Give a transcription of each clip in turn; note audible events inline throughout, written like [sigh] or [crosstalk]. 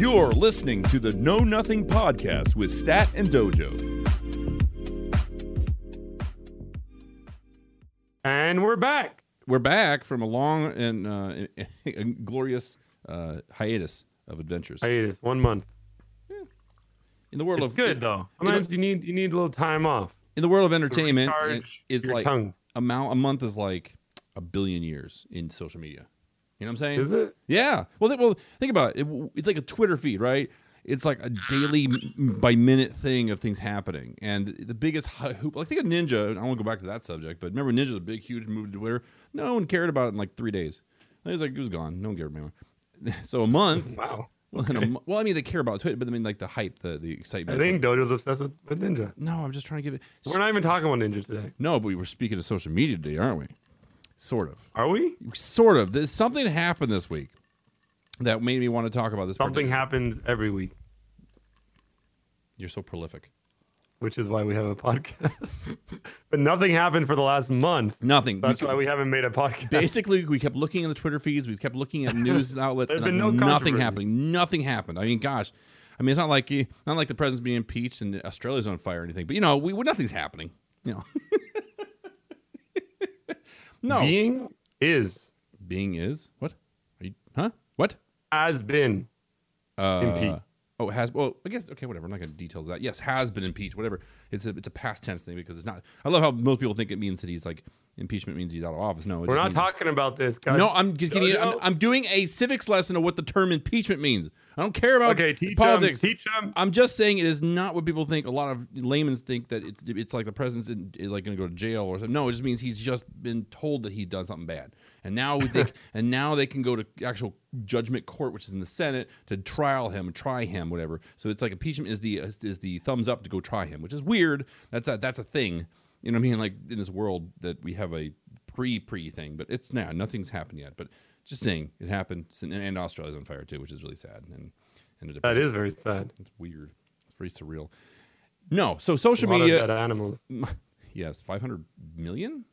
You're listening to the Know Nothing Podcast with Stat and Dojo. And we're back. We're back from a long and uh, [laughs] glorious uh, hiatus of adventures. Hiatus, one month. In the world It's of good though. Sometimes you need you need a little time off. in the world of entertainment, it recharge is like tongue. a, a month is like a billion years in social media. You know what I'm saying? Is it? Yeah. Well, th- well, think about it. it. It's like a Twitter feed, right? It's like a daily by minute thing of things happening, and the biggest hoop. Like think of Ninja. I won't go back to that subject, but remember Ninja, the big, huge move to Twitter. No one cared about it in like three days. It was like it was gone. No one cared anymore. [laughs] So a month. [laughs] Wow. [laughs] Well, in a well, I mean, they care about Twitter, but I mean, like the hype, the the excitement. I think Dojo's obsessed with, with Ninja. no, I'm just trying to give it. We're not even talking about Ninja today. No, but we were speaking of social media today, aren't we? Sort of. Are we? Sort of. There's something happened this week that made me want to talk about this. Something happens every week, You're so prolific. which is why we have a podcast. [laughs] but nothing happened for the last month. Nothing. That's We- why we haven't made a podcast. Basically, we kept looking in the Twitter feeds. We kept looking at news [laughs] outlets. There's and been no nothing happening. Nothing happened. I mean, gosh. I mean, it's not like not like the president's being impeached and Australia's on fire or anything. But you know, we nothing's happening. You know. [laughs] no. Being is Being is what? Are you? Huh? What? has been. Uh, Impeached. Oh, has. Well, I guess. Okay, whatever. I'm not going to details of that. Yes, has been impeached. Whatever. It's a it's a past tense thing because it's not. I love how most people think it means that he's like impeachment means he's out of office. No, We're not means- talking about this, guys. No, I'm just getting. I'm, I'm doing a civics lesson of what the term impeachment means. I don't care about Okay, teach politics. Them, teach them. I'm just saying it is not what people think. A lot of laymen think that it's it's like the president's in, like going to go to jail or something. No, it just means he's just been told that he's done something bad, and now they [laughs] and now they can go to actual judgment court, which is in the Senate, to trial him, try him, whatever. So it's like impeachment is the is the thumbs up to go try him, which is weird. That's a, that's a thing. You know what I mean? Like in this world that we have a pre pre thing, but it's now nothing's happened yet. But just saying it happened, and, and Australia's on fire too, which is really sad and and That is very sad. it's weird. It's very surreal. No, so social media. animals. [laughs] yes, five hundred million.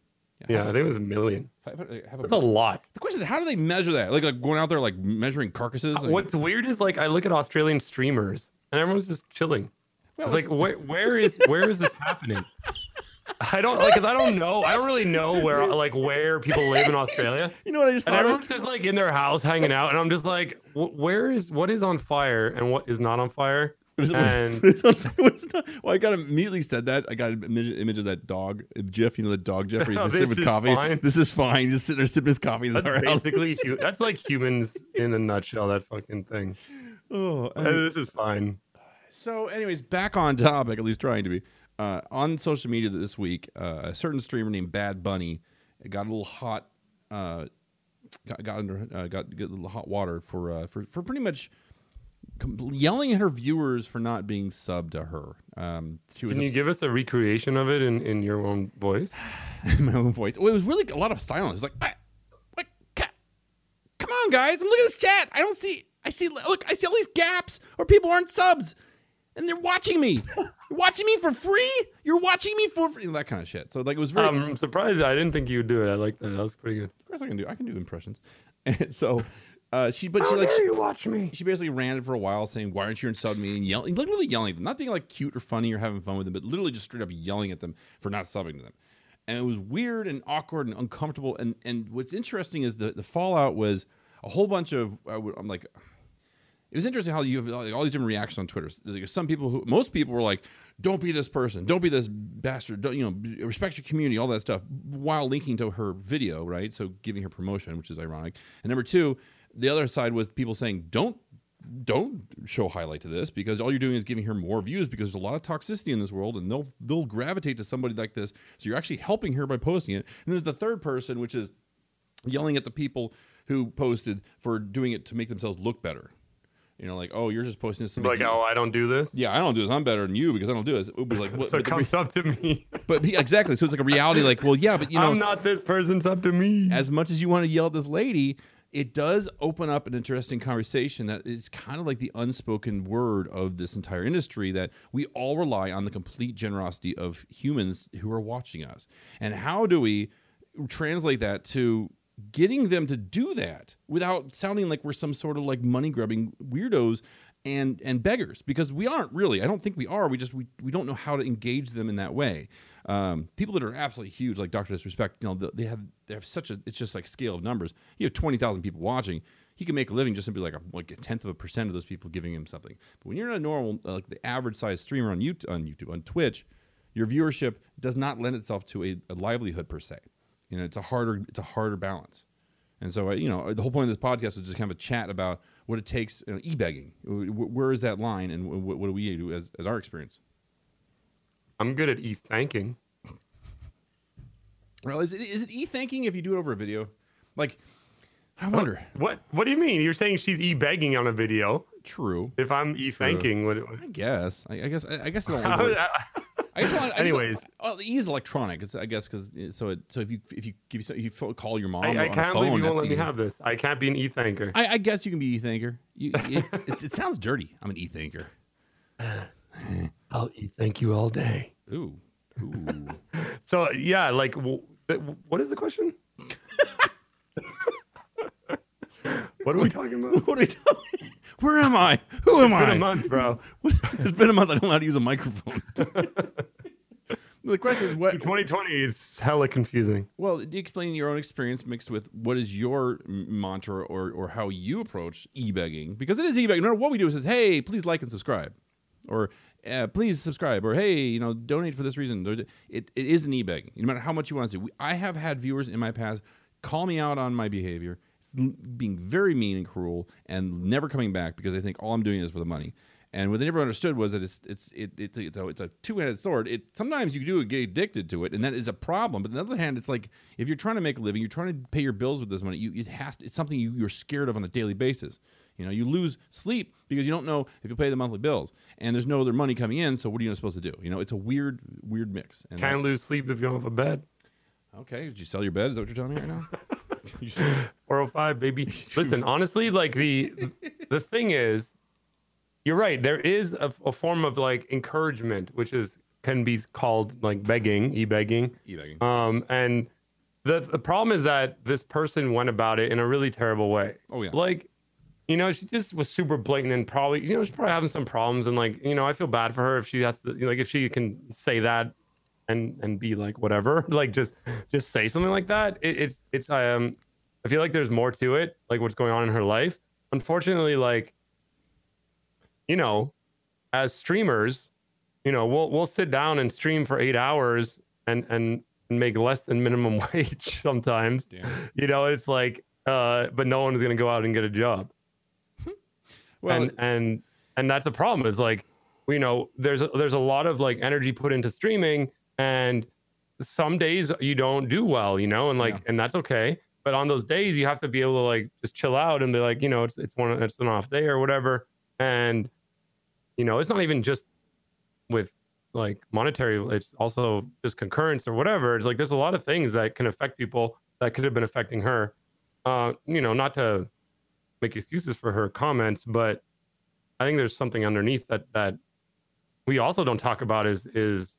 Yeah, I half- think it was a million. 500 a That's a lot. the question is, how do they measure that? Like, like going out there, like measuring carcasses. What's weird is like I look at Australian streamers and everyone's just chilling. Well, it's like where where is where is this happening? [laughs] I don't like because I don't know. I don't really know where like where people live in Australia. [laughs] you know what I just And thought? of? everyone's just like in their house hanging out, and I'm just like, where is what is on fire and what is not on fire? What is and- [laughs] what is it- what is it- well, I got immediately said that. I got an image, image of that dog GIF. You know, the dog GIF. Where he's [laughs] just sitting with coffee. fine. This is fine. He's just sitting there sipping his coffee That's house. basically hu- that's like humans in a nutshell. That fucking thing. Oh, Uh, this is fine. So, anyways, back on topic, at least trying to be. Uh, on social media this week, uh, a certain streamer named Bad Bunny got a little hot, uh, got, got under, uh, got, got a little hot water for uh, for for pretty much yelling at her viewers for not being subbed to her. Um, she was Can you ups- give us a recreation of it in, in your own voice? in [sighs] my own voice. Well, it was really a lot of silence. Like, "Ah, what, ca- come on, guys! I'm looking at this chat. I don't see. I see. Look, I see all these gaps, or people aren't subs, and they're watching me. [laughs] You're watching me for free. You're watching me for free. That kind of shit. So like, it was very. I'm surprised. I didn't think you would do it. I like that. That was pretty good. of course, I can do. I can do impressions. [laughs] And so, uh, she, but she How like. dare She, you watch me? she basically ranted for a while, saying, "Why aren't you subbing me?" and yelling, literally yelling at them, not being like cute or funny or having fun with them, but literally just straight up yelling at them for not subbing to them. And it was weird and awkward and uncomfortable. And and what's interesting is the the fallout was a whole bunch of I would- I'm like. It was interesting how you have like, all these different reactions on Twitter. Like, some people who, most people were like, "Don't be this person. Don't be this bastard. Don't you know? Respect your community. All that stuff." While linking to her video, right? So giving her promotion, which is ironic. And number two, the other side was people saying, "Don't don't show highlight to this because all you're doing is giving her more views because there's a lot of toxicity in this world and they'll they'll gravitate to somebody like this so you're actually helping her by posting it and there's the third person which is yelling at the people who posted for doing it to make themselves look better you know like oh you're just posting this Like, oh, I don't do this. yeah I don't do this I'm better than you because I don't do this it was like what, [laughs] So but, the come re- up to me. [laughs] but exactly so it's like a reality like well yeah but you know I'm not this person's up to me. as much as you want to yell at this lady, it does open up an interesting conversation that is kind of like the unspoken word of this entire industry that we all rely on the complete generosity of humans who are watching us. And how do we translate that to getting them to do that without sounding like we're some sort of like money grubbing weirdos and and beggars because we aren't really. I don't think we are. We just we, we don't know how to engage them in that way. Um, people that are absolutely huge, like Doctor Disrespect, you know, they have they have such a it's just like scale of numbers. You have twenty thousand people watching. He can make a living just simply like a like a tenth of a percent of those people giving him something. But when you're in a normal uh, like the average size streamer on YouTube on YouTube on Twitch, your viewership does not lend itself to a, a livelihood per se. You know, it's a harder it's a harder balance. And so, you know, the whole point of this podcast is just kind of a chat about what it takes, you know, e-begging. Where is that line, and what, what do we do as, as our experience? I'm good at e-thanking. Well, is it is it e-thanking if you do it over a video? Like, I wonder. What What do you mean? You're saying she's e-begging on a video? True. If I'm e-thanking, what? I guess. I, I guess. I, I guess. [laughs] I I just want, I Anyways, just, oh, E is electronic. I guess because uh, so it, so if you if you give if you call your mom, I, I on can't phone, believe you won't let me E. have this. I can't be an e thinker. I, I guess you can be e-thinker. You, it, [laughs] it, it sounds dirty. I'm an e-thinker. [sighs] I'll e-thank you all day. Ooh, ooh. [laughs] So yeah, like, w- th- what is the question? [laughs] what are we talking about? what are we doing? Where am I? Who am I? It's been a month, bro. it's been a month. I don't know how to use a microphone. The question is what [laughs] 2020 is hella confusing. Well, you explain your own experience mixed with what is your mantra or, or how you approach e-begging because it is e-begging. No matter what we do, it says, "Hey, please like and subscribe," or uh, "Please subscribe," or "Hey, you know, donate for this reason." It, it is an e-begging. No matter how much you want to do. I have had viewers in my past call me out on my behavior, being very mean and cruel, and never coming back because they think all I'm doing is for the money. And what they never understood was that it's it's it, it's it's a, it's a two handed sword. It sometimes you do get addicted to it, and that is a problem. But on the other hand, it's like if you're trying to make a living, you're trying to pay your bills with this money. You it has to, it's something you, you're scared of on a daily basis. You know, you lose sleep because you don't know if you pay the monthly bills, and there's no other money coming in. So what are you supposed to do? You know, it's a weird weird mix. And Can't lose sleep if you don't have a bed. okay, did you sell your bed? Is that what you're telling me right now? [laughs] 405 baby [laughs] listen honestly like the the thing is you're right. There is a, a form of like encouragement which is can be called like begging e-begging. E-begging. um and the the problem is that this person went about it in a really terrible way. Oh yeah. like you know she just was super blatant and probably you know she's probably having some problems and like you know i feel bad for her if she has to like if she can say that and and be like whatever [laughs] like just just say something like that. It, it's it's um i feel like there's more to it like what's going on in her life. Unfortunately like you know as streamers you know we'll we'll sit down and stream for eight hours and and make less than minimum [laughs] wage sometimes Damn. you know it's like uh but no one is going to go out and get a job [laughs] Well, and and and that's a problem is like you know there's a, there's a lot of like energy put into streaming and some days you don't do well you know and like Yeah. and that's okay but on those days you have to be able to like just chill out and be like you know it's it's one it's an off day or whatever and you know it's not even just with like monetary it's also just concurrence or whatever. It's like there's a lot of things that can affect people that could have been affecting her. Uh you know not to make excuses for her comments, but I think there's something underneath that that we also don't talk about is is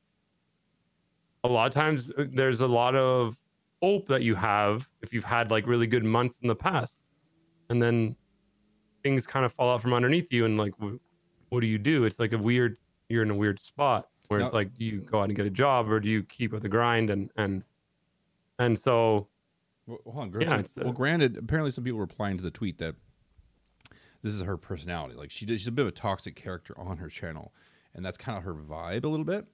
a lot of times uh, there's a lot of hope that you have if you've had like really good months in the past, and then things kind of fall out from underneath you, and like what do you do? It's like a weird you're in a weird spot where it's like do you go out and get a job or do you keep with the grind and and and so Well, hold on. Yeah, so- uh, well, granted, apparently some people were replying to the tweet that this is her personality. Like she did, she's a bit of a toxic character on her channel, and that's kind of her vibe a little bit.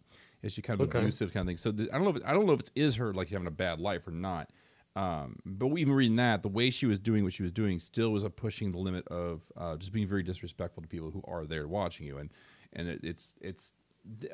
Is she kind of Okay. abusive kind of thing? So the, I don't know. If it, I don't know if it is her like having a bad life or not. Um, but even reading that, the way she was doing what she was doing still was pushing the limit of uh, just being very disrespectful to people who are there watching you, and and it, it's it's.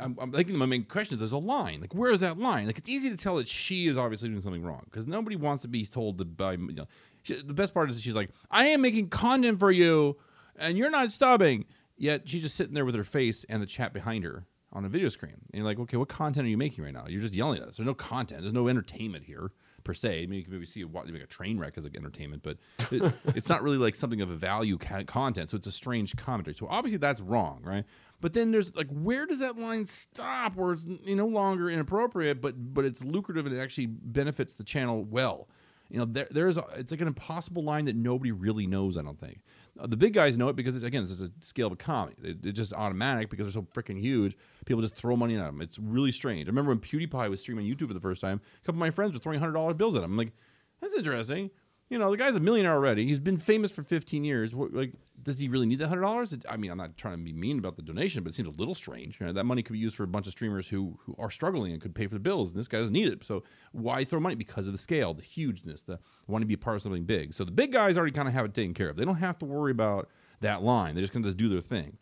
I'm, I'm thinking my main question is there's a line. Like where is that line? Like it's easy to tell that she is obviously doing something wrong because nobody wants to be told to buy you know she, the best part is she's like I am making content for you and you're not stopping yet she's just sitting there with her face and the chat behind her on a video screen. And you're like okay what content are you making right now? You're just yelling at us. There's no content. There's no entertainment here per se. I mean you can maybe see what like a train wreck as like entertainment but it, [laughs] it's not really like something of a value ca- content so it's a strange commentary. So obviously that's wrong right? But then there's like where does that line stop where it's you know, no longer inappropriate but but it's lucrative and it actually benefits the channel well You know, there, there's a, it's like an impossible line that nobody really knows. I don't think uh, the big guys know it because it's, again, this is a scale of economy. It, it's just automatic because they're so freaking huge. People just throw money at them. It's really strange. I remember when PewDiePie was streaming YouTube for the first time. A couple of my friends were throwing hundred dollar bills at him. I'm like, that's interesting you know, the guy's a millionaire already. He's been famous for 15 years. What, like, does he really need that hundred dollars? I mean, I'm not trying to be mean about the donation, but it seems a little strange. You know, that money could be used for a bunch of streamers who who are struggling and could pay for the bills, and this guy doesn't need it. So why throw money? Because of the scale, the hugeness, the want to be a part of something big. So the big guys already kind of have it taken care of. They don't have to worry about that line. They're just going to do their thing.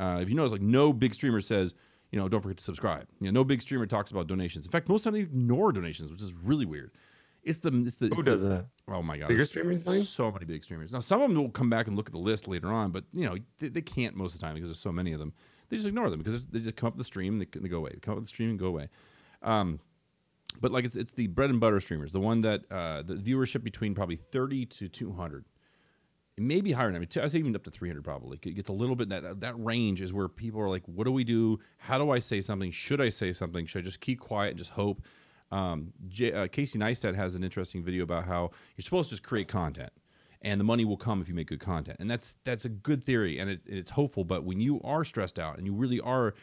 Uh, if you notice, like no big streamer says, you know, don't forget to subscribe. You know, no big streamer talks about donations. In fact, most of them ignore donations, which is really weird. It's the it's the Who does that? Oh my god, Bigger streamers, like? So many big streamers. Now some of them will come back and look at the list later on, but you know they, they can't most of the time because there's so many of them. They just ignore them because they just come up the stream and they, they go away. They come up the stream and go away. Um, but like it's it's the bread and butter streamers, the one that uh, the viewership between probably thirty to two hundred. Maybe higher than I mean, I say even up to 300 probably. It gets a little bit that that range is where people are like, "What do we do? How do I say something? Should I say something? Should I just keep quiet and just hope?" Um, J- uh, Casey Neistat has an interesting video about how you're supposed to just create content, and the money will come if you make good content, and that's that's a good theory, and it, it's hopeful. But when you are stressed out and you really are,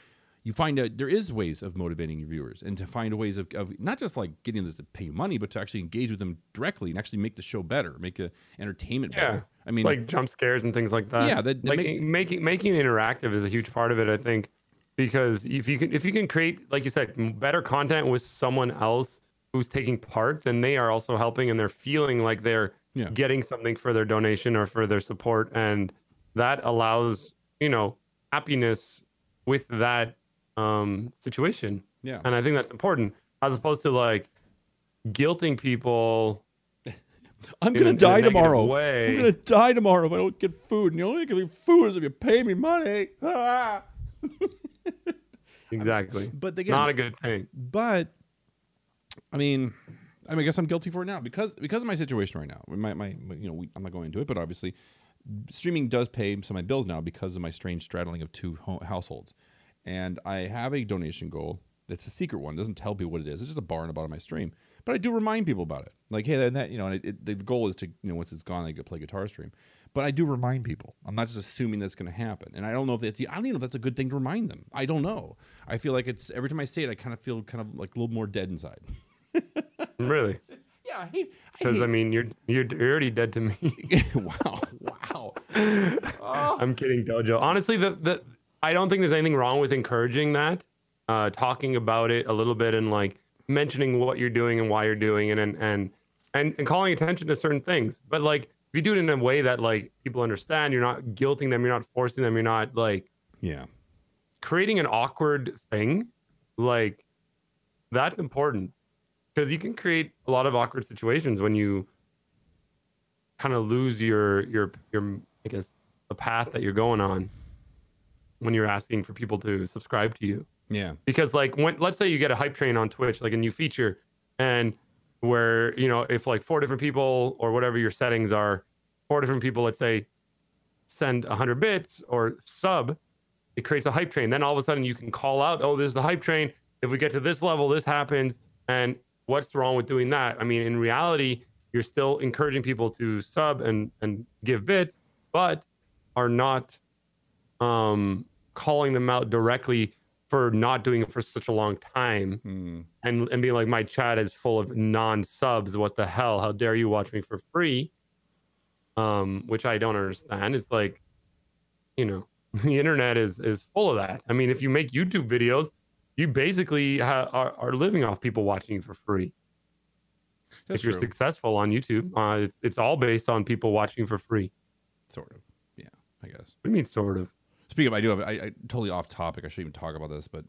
you find out there is ways of motivating your viewers, and to find ways of, of not just like getting them to pay you money, but to actually engage with them directly and actually make the show better, make the entertainment Yeah. better. I mean, like jump scares and things like that. Yeah, that- that like make- making making it interactive is a huge part of it. I think because if you can if you can create like you said better content with someone else who's taking part, then they are also helping and they're feeling like they're Yeah. getting something for their donation or for their support, and that allows you know happiness with that um, situation. yeah, And I think that's important as opposed to like guilting people [laughs] I'm gonna in die negative tomorrow. way. I'm gonna die tomorrow if I don't get food. And the only way I can get food is if you pay me money. [laughs] Ah. [laughs] [laughs] exactly. But again, Not a good thing. but I mean, I mean, I guess I'm guilty for it now because because of my situation right now. My my, my- you know, we, I'm not going into it, but obviously, streaming does pay some of my bills now because of my strange straddling of two ho- households, and I have a donation goal. That's a secret one. It doesn't tell people what it is. It's just a bar in the bottom of my stream. But I do remind people about it. Like, hey, that, that you know, and it, it, the goal is to, you know, once it's gone, I could play guitar stream. But I do remind people. I'm not just assuming that's going to happen. And I don't know if that's, I don't even know if that's a good thing to remind them. I don't know. I feel like it's, every time I say it, I kind of feel kind of like a little more dead inside. [laughs] Really? Yeah, I I Because I mean, you're, you're already dead to me. [laughs] wow, wow. I'm kidding, Dojo. Honestly, the the I don't think there's anything wrong with encouraging that, uh, talking about it a little bit and like mentioning what you're doing and why you're doing it and and and and calling attention to certain things. But like, if you do it in a way that like people understand, you're not guilting them, you're not forcing them, you're not like Yeah. creating an awkward thing, like that's important because you can create a lot of awkward situations when you kind of lose your your your I guess the path that you're going on when you're asking for people to subscribe to you Yeah. because like when let's say you get a hype train on Twitch like a new feature and where you know if like four different people or whatever your settings are four different people let's say send 100 bits or sub it creates a hype train. Then all of a sudden you can call out oh there's the hype train. If we get to this level this happens. And what's wrong with doing that? I mean in reality you're still encouraging people to sub and and give bits but are not um calling them out directly for not doing it for such a long time Hmm. and and being like my chat is full of non-subs what the hell how dare you watch me for free um which i don't understand it's like you know [laughs] the internet is is full of that i mean if you make youtube videos you basically ha- are, are living off people watching you for free That's if you're true. successful on youtube uh it's it's all based on people watching for free Sort of. Yeah, I guess. what do you mean sort of Speaking of, I do have, I, I totally off topic. I shouldn't even talk about this, but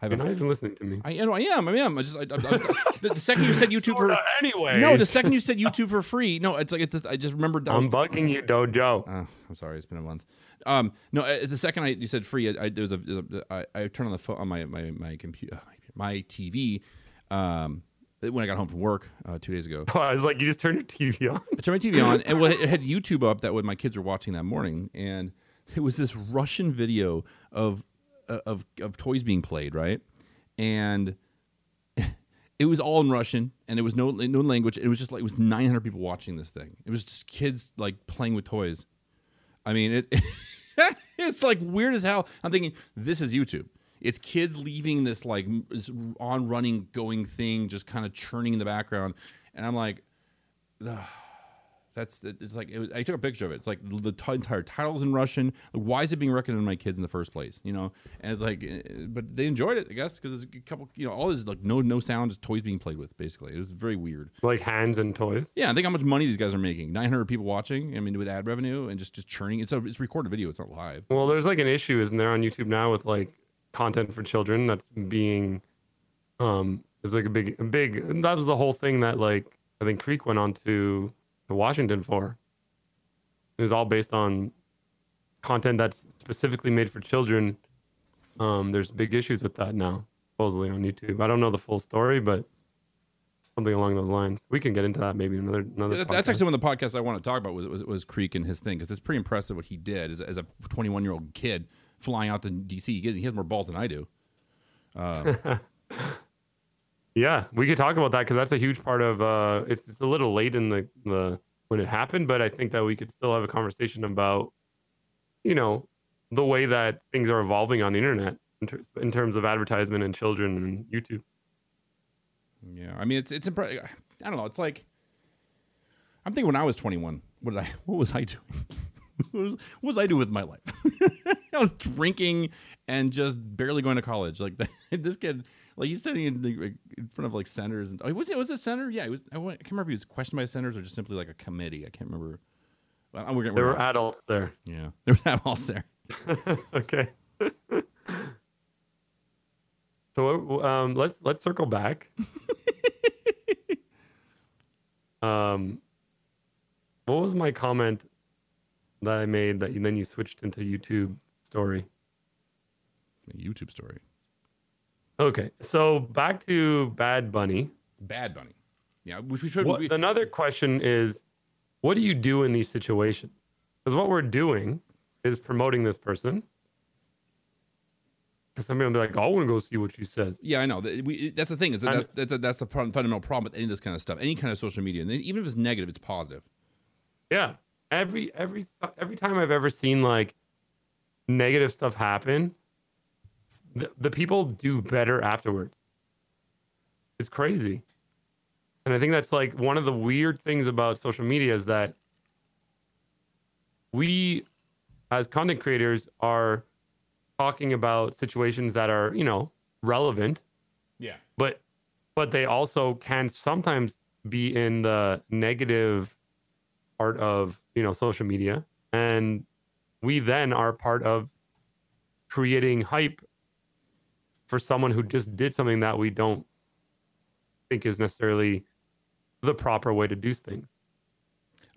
I have you're a not even listening to me I, you know, I am. I am. I just, I, I, I, the, the second you said [laughs] YouTube for, anyway no, the second you said YouTube for free, no, it's like it's just, I just remembered that. i'm bugging you dojo Oh, [laughs] I'm sorry, it's been a month. Um, no, uh, the second I you said free, I, I there was a, a I, I turned on the phone on my my my computer, my TV, um, when I got home from work uh, two days ago. [laughs] i was like you just turned your tv on I turned my TV on, and well, it had YouTube up that what my kids were watching that morning, and [laughs] it was this Russian video of uh, of of toys being played, right? And [laughs] it was all in Russian and it was no no language. It was just like it was 900 people watching this thing. It was just kids like playing with toys. I mean, it [laughs] it's like weird as hell. I'm thinking this is YouTube. It's kids leaving this like this on running going thing, just kind of churning in the background, and I'm like, ugh, that's it's like it was, I took a picture of it. It's like the t- entire title's in Russian. Like, why is it being recommended to my kids in the first place? You know, and it's like, eh, but they enjoyed it, I guess, because it's a couple, you know, all this like no no sound, just toys being played with. Basically, it was very weird. Like hands and toys. Yeah, I think how much money these guys are making. 900 people watching. I mean, with ad revenue and just just churning. It's a it's recorded video. It's not live. Well, there's like an issue, isn't there, on YouTube now with like content for children that's being um is like a big a big and that was the whole thing that like I think Creek went on to to Washington for. It was all based on content that's specifically made for children. Um, there's big issues with that now, supposedly on YouTube. I don't know the full story, but something along those lines. We can get into that maybe another another. That- That's podcast. actually one of the podcasts I want to talk about was was, was Creek and his thing because it's pretty impressive what he did as, a- as a 21 year old kid flying out to DC. He has, he has more balls than I do. [laughs] Yeah, we could talk about that because that's a huge part of. Uh, it's it's a little late in the the when it happened, but I think that we could still have a conversation about, you know, the way that things are evolving on the internet in, ter- in terms of advertisement and children and YouTube. Yeah, I mean it's it's impre- I don't know. It's like I'm thinking when I was 21, what did I what was I doing? [laughs] what, was, what was I doing with my life? [laughs] I was drinking and just barely going to college. Like [laughs] this kid, like he's sitting in, the, in front of like senators and oh, was it was it a senator? Yeah, he was. I, I can't remember if he was questioned by senators or just simply like a committee. I can't remember. Well, we're gonna, There we're were adults there. yeah, [laughs] there were adults there. [laughs] okay. [laughs] so um, let's let's circle back. um, what was my comment that I made that you, then you switched into YouTube story? A YouTube story. Okay, so back to Bad Bunny. Bad Bunny. Yeah, which we should. What, we, another question is, what do you do in these situations? Because what we're doing is promoting this person. Because somebody will be like, "I want to go see what she says." Yeah, I know. We- That's the thing. Is that And- that's, that's the fundamental problem with any of this kind of stuff. Any kind of social media, and even if it's negative, it's positive. Yeah. Every every every time I've ever seen like negative stuff happen, the, the people do better afterwards. It's crazy. And I think that's like one of the weird things about social media is that we as content creators are talking about situations that are, you know, relevant Yeah. but but they also can sometimes be in the negative part of you know social media and we then are part of creating hype for someone who just did something that we don't think is necessarily the proper way to do things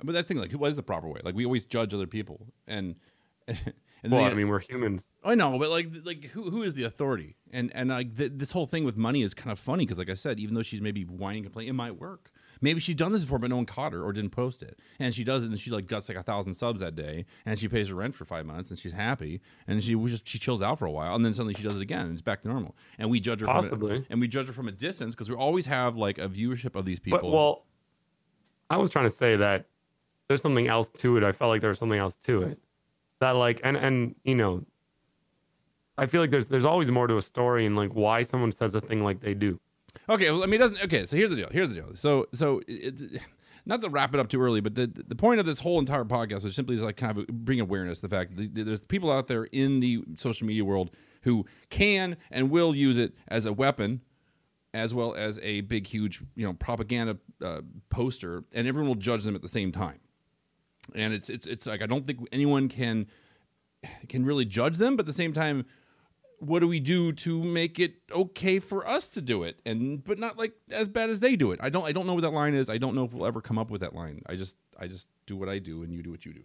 But that thing, like, what is the proper way? Like, we always judge other people, and [laughs] and well i mean we're humans I know, but like, like who who is the authority? And and like th- this whole thing with money is kind of funny because, like I said, even though she's maybe whining, complaining, it might work. Maybe she's done this before, but no one caught her or didn't post it. And she does it, and she like guts like a thousand subs that day, and she pays her rent for five months, and she's happy, and she just she chills out for a while, and then suddenly she does it again, and it's back to normal. And we judge her from Possibly. a, and we judge her from a distance because we always have like a viewership of these people. but well i was trying to say that there's something else to it i felt like there was something else to it that like and and you know i feel like there's there's always more to a story and like why someone says a thing like they do Okay, well, I mean, it doesn't. Okay, so here's the deal. Here's the deal. So, so it, not to wrap it up too early, but the the point of this whole entire podcast was simply is like kind of bring awareness to the fact that there's people out there in the social media world who can and will use it as a weapon, as well as a big, huge, you know, propaganda uh, poster, and everyone will judge them at the same time. And it's it's it's like I don't think anyone can can really judge them, but at the same time, what do we do to make it okay for us to do it? And but not like as bad as they do it. I don't i don't know what that line is. I don't know if we'll ever come up with that line. I just i just do what i do and you do what you do.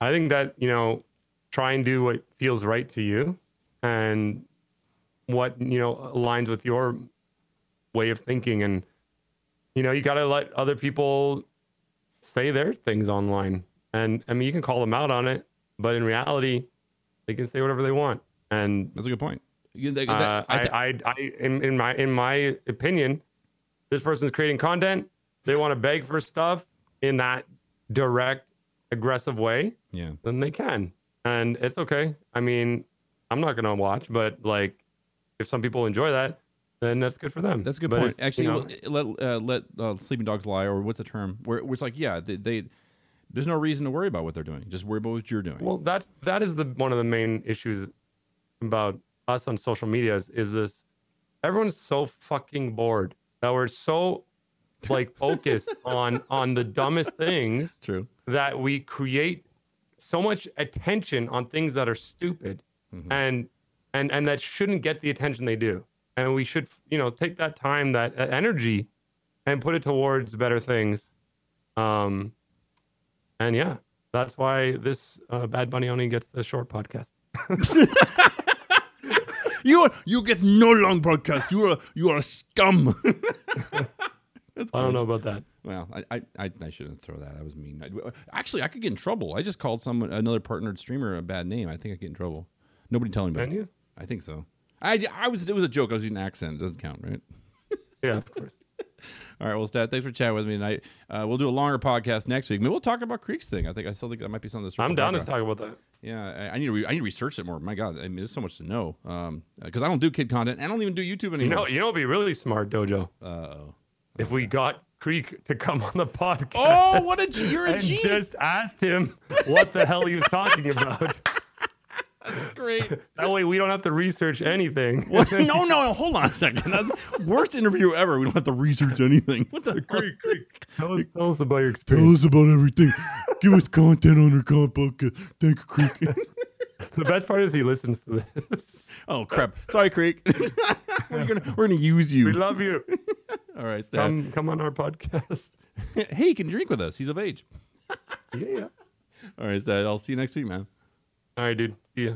I think that you know try and do what feels right to you and what you know aligns with your way of thinking. And you know you got to let other people say their things online. And i mean you can call them out on it but in reality they can say whatever they want and that's a good point Uh, that- I I, I, I, in, in my in my opinion, this person's creating content. They want to beg for stuff in that direct, aggressive way. yeah. Then they can, and it's okay. I mean, I'm not gonna watch, but like, if some people enjoy that, then that's good for them. That's a good But point. if, you Actually, know, let uh, let uh, sleeping dogs lie, or what's the term? Where, where it's like, yeah, they, they there's no reason to worry about what they're doing. Just worry about what you're doing. Well, that that is the one of the main issues about us on social media is, is this everyone's so fucking bored that we're so like focused [laughs] on on the dumbest things True. that we create so much attention on things that are stupid Mhm. and and and that shouldn't get the attention they do and we should you know take that time that uh, energy and put it towards better things um and yeah that's why this uh, bad bunny only gets the short podcast [laughs] [laughs] You are, you get no long broadcast. You are you are a scum. [laughs] i don't know about that Well, I, I, I, I shouldn't throw that. That was mean. I, actually, I could get in trouble. I just called someone, another partnered streamer, a bad name. I think I get in trouble. Nobody tell can you I think so. I, I was. It was a joke. I was using an accent. It doesn't count, right? yeah [laughs] of course All right. Well, Stat, thanks for chatting with me tonight. Uh, we'll do a longer podcast next week. Maybe we'll talk about Creek's thing. I think I still think that might be something that's. i'm down to talk about that Yeah, I, I need to. Re- I need to research it more. My God, I mean, there's so much to know. Um, because I don't do kid content. I don't even do YouTube anymore. you know you know it'd be really smart dojo Uh oh. if we got creek to come [laughs] on the podcast Oh, what a you're a [laughs] genius. just asked him what the hell he was talking about [laughs] Great. [laughs] That way we don't have to research anything. What? [laughs] no, no, hold on a second. Worst interview ever. We don't have to research anything. What the Creek, tell us, tell us about your experience. Tell us about everything. Give us content on our podcast. Thank you, Creek. [laughs] The best part is he listens to this. oh crap! Sorry, Creek. we're gonna we're gonna use you. We love you. All right, Stat. Come, come on our podcast. hey, you can drink with us. He's of age. Yeah, yeah. All right. I'll see you next week, man. All right, dude. See ya.